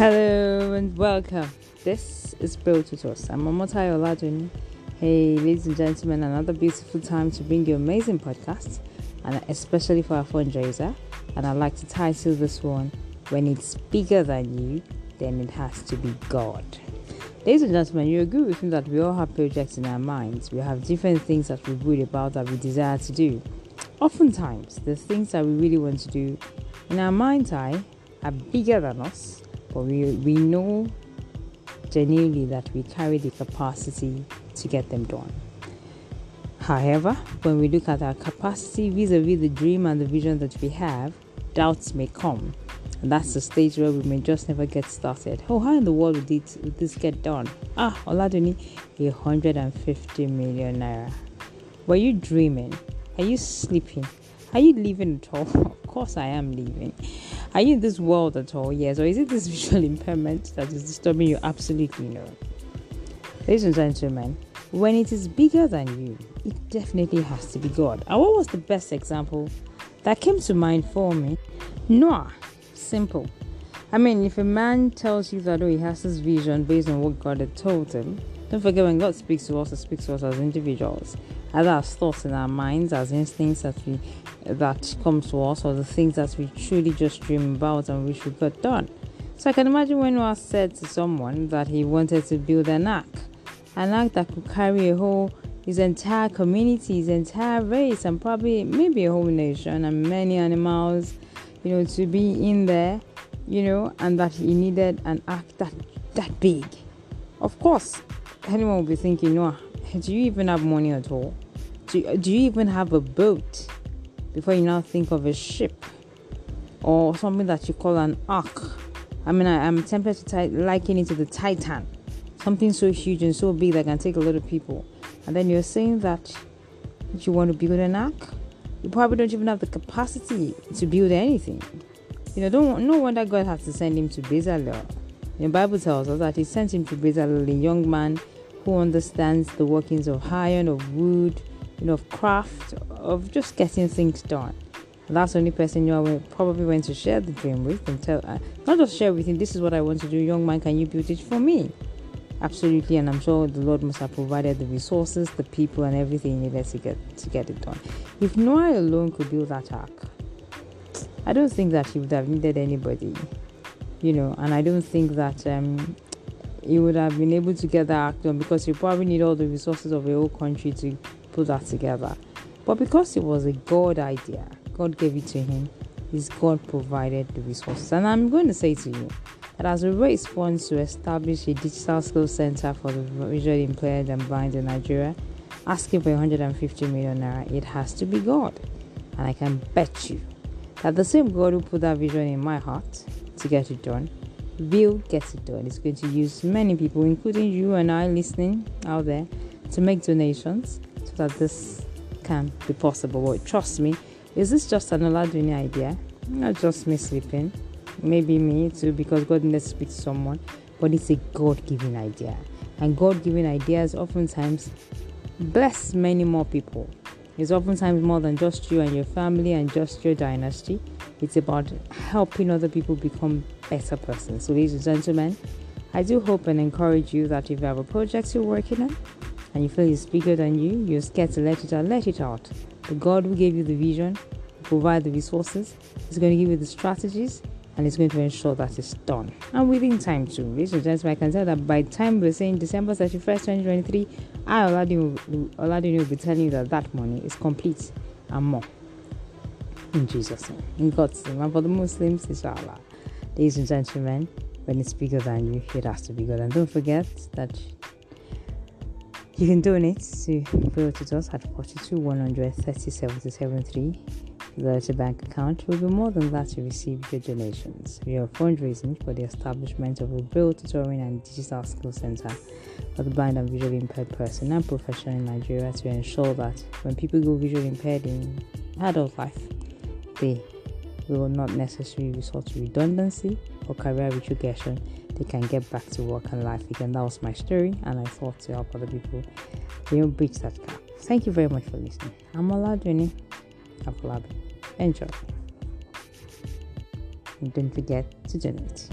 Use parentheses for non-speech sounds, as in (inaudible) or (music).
Hello and welcome. This is Braille Tutors. I'm Omotai Oladuni. Hey, ladies and gentlemen, another beautiful time to bring you amazing podcast, and especially for our fundraiser. And I'd like to title this one "When It's Bigger Than You, Then It Has to Be God." Ladies and gentlemen, you agree with me that we all have projects in our minds. We have different things that we worry about that we desire to do. Oftentimes, the things that we really want to do in our mind's eye are bigger than us but we, we know genuinely that we carry the capacity to get them done. However, when we look at our capacity vis a vis the dream and the vision that we have, doubts may come. And that's the stage where we may just never get started. Oh, how in the world would, this get done? Ah, Oladuni, 150 million naira. Were you dreaming? Are you sleeping? Are you living at all? (laughs) of course, I am living. Are you in this world at all? Yes. Or is it this (laughs) visual impairment that is disturbing you? Absolutely no. Ladies and gentlemen, when it is bigger than you, it definitely has to be God. And what was the best example that came to mind for me? Noah. Simple. I mean, if a man tells you that oh, he has this vision based on what God had told him, don't forget when God speaks to us, He speaks to us as individuals, either as thoughts in our minds, as instincts that we that come to us, or the things that we truly just dream about and wish we got done. So I can imagine when Noah said to someone that he wanted to build an ark, an ark that could carry a whole his entire community, his entire race, and probably maybe a whole nation and many animals, you know, to be in there, you know, and that he needed an ark that that big. Of course, anyone would be thinking, Noah, do you even have money at all? Do, do you even have a boat before you now think of a ship or something that you call an ark? I mean, I, am tempted to liken it to the Titan, something so huge and so big that can take a lot of people. And then you're saying that you want to build an ark? You probably don't even have the capacity to build anything. You know, don't no wonder God had to send him to Bezalel. The Bible tells us that He sent him to Bezalel, a young man who understands the workings of iron, of wood, you know, of craft, of just getting things done. And that's the only person you know, probably went to share the dream with and tell, uh, not just share with him, this is what I want to do, young man, can you build it for me? Absolutely, and I'm sure the Lord must have provided the resources, the people, and everything needed to get to get it done. If Noah alone could build that ark, I don't think that he would have needed anybody, you know, and I don't think that um, he would have been able to get that act done because he probably need all the resources of a whole country to put that together. But because it was a God idea, God gave it to him, his God provided the resources. And I'm going to say to you that as a response to establish a digital skills center for the visually impaired and blind in Nigeria, asking for 150 million naira, it has to be God. And I can bet you that the same God who put that vision in my heart to get it done will get it done. It's going to use many people, including you and I listening out there, to make donations so that this can be possible. But trust me, is this just an Oladuni idea? Not just me sleeping. Maybe me too, because God needs to speak to someone. But it's a God given idea. And God given ideas oftentimes bless many more people. It's oftentimes more than just you and your family and just your dynasty. It's about helping other people become better persons. So, ladies and gentlemen, I do hope and encourage you that if you have a project you're working on and you feel it's bigger than you, you're scared to let it out, let it out. The God who gave you the vision, provide the resources, is going to give you the strategies, and it's going to ensure that it's done. And within time too. Ladies and gentlemen, I can tell that by the time we're saying December 31st, 2023, I, Oladun, will be telling you that that money is complete and more. In Jesus' name. In God's name. And for the Muslims, inshallah. Ladies and gentlemen, when it's bigger than you, it has to be good. And don't forget that you can donate to Braille Tutors at 42 100 373 the bank account will be more than that to receive your donations. We are fundraising for the establishment of a Braille tutoring and digital skill center for the blind and visually impaired person and profession in Nigeria to ensure that when people go visually impaired in adult life, they will not necessarily resort to redundancy or career retrogression. They can get back to work and life again. That was my story, and I thought to help other people, you know, bridge that gap. Thank you very much for listening. I'm Oladuni Afolabi. Enjoy. And don't forget to donate.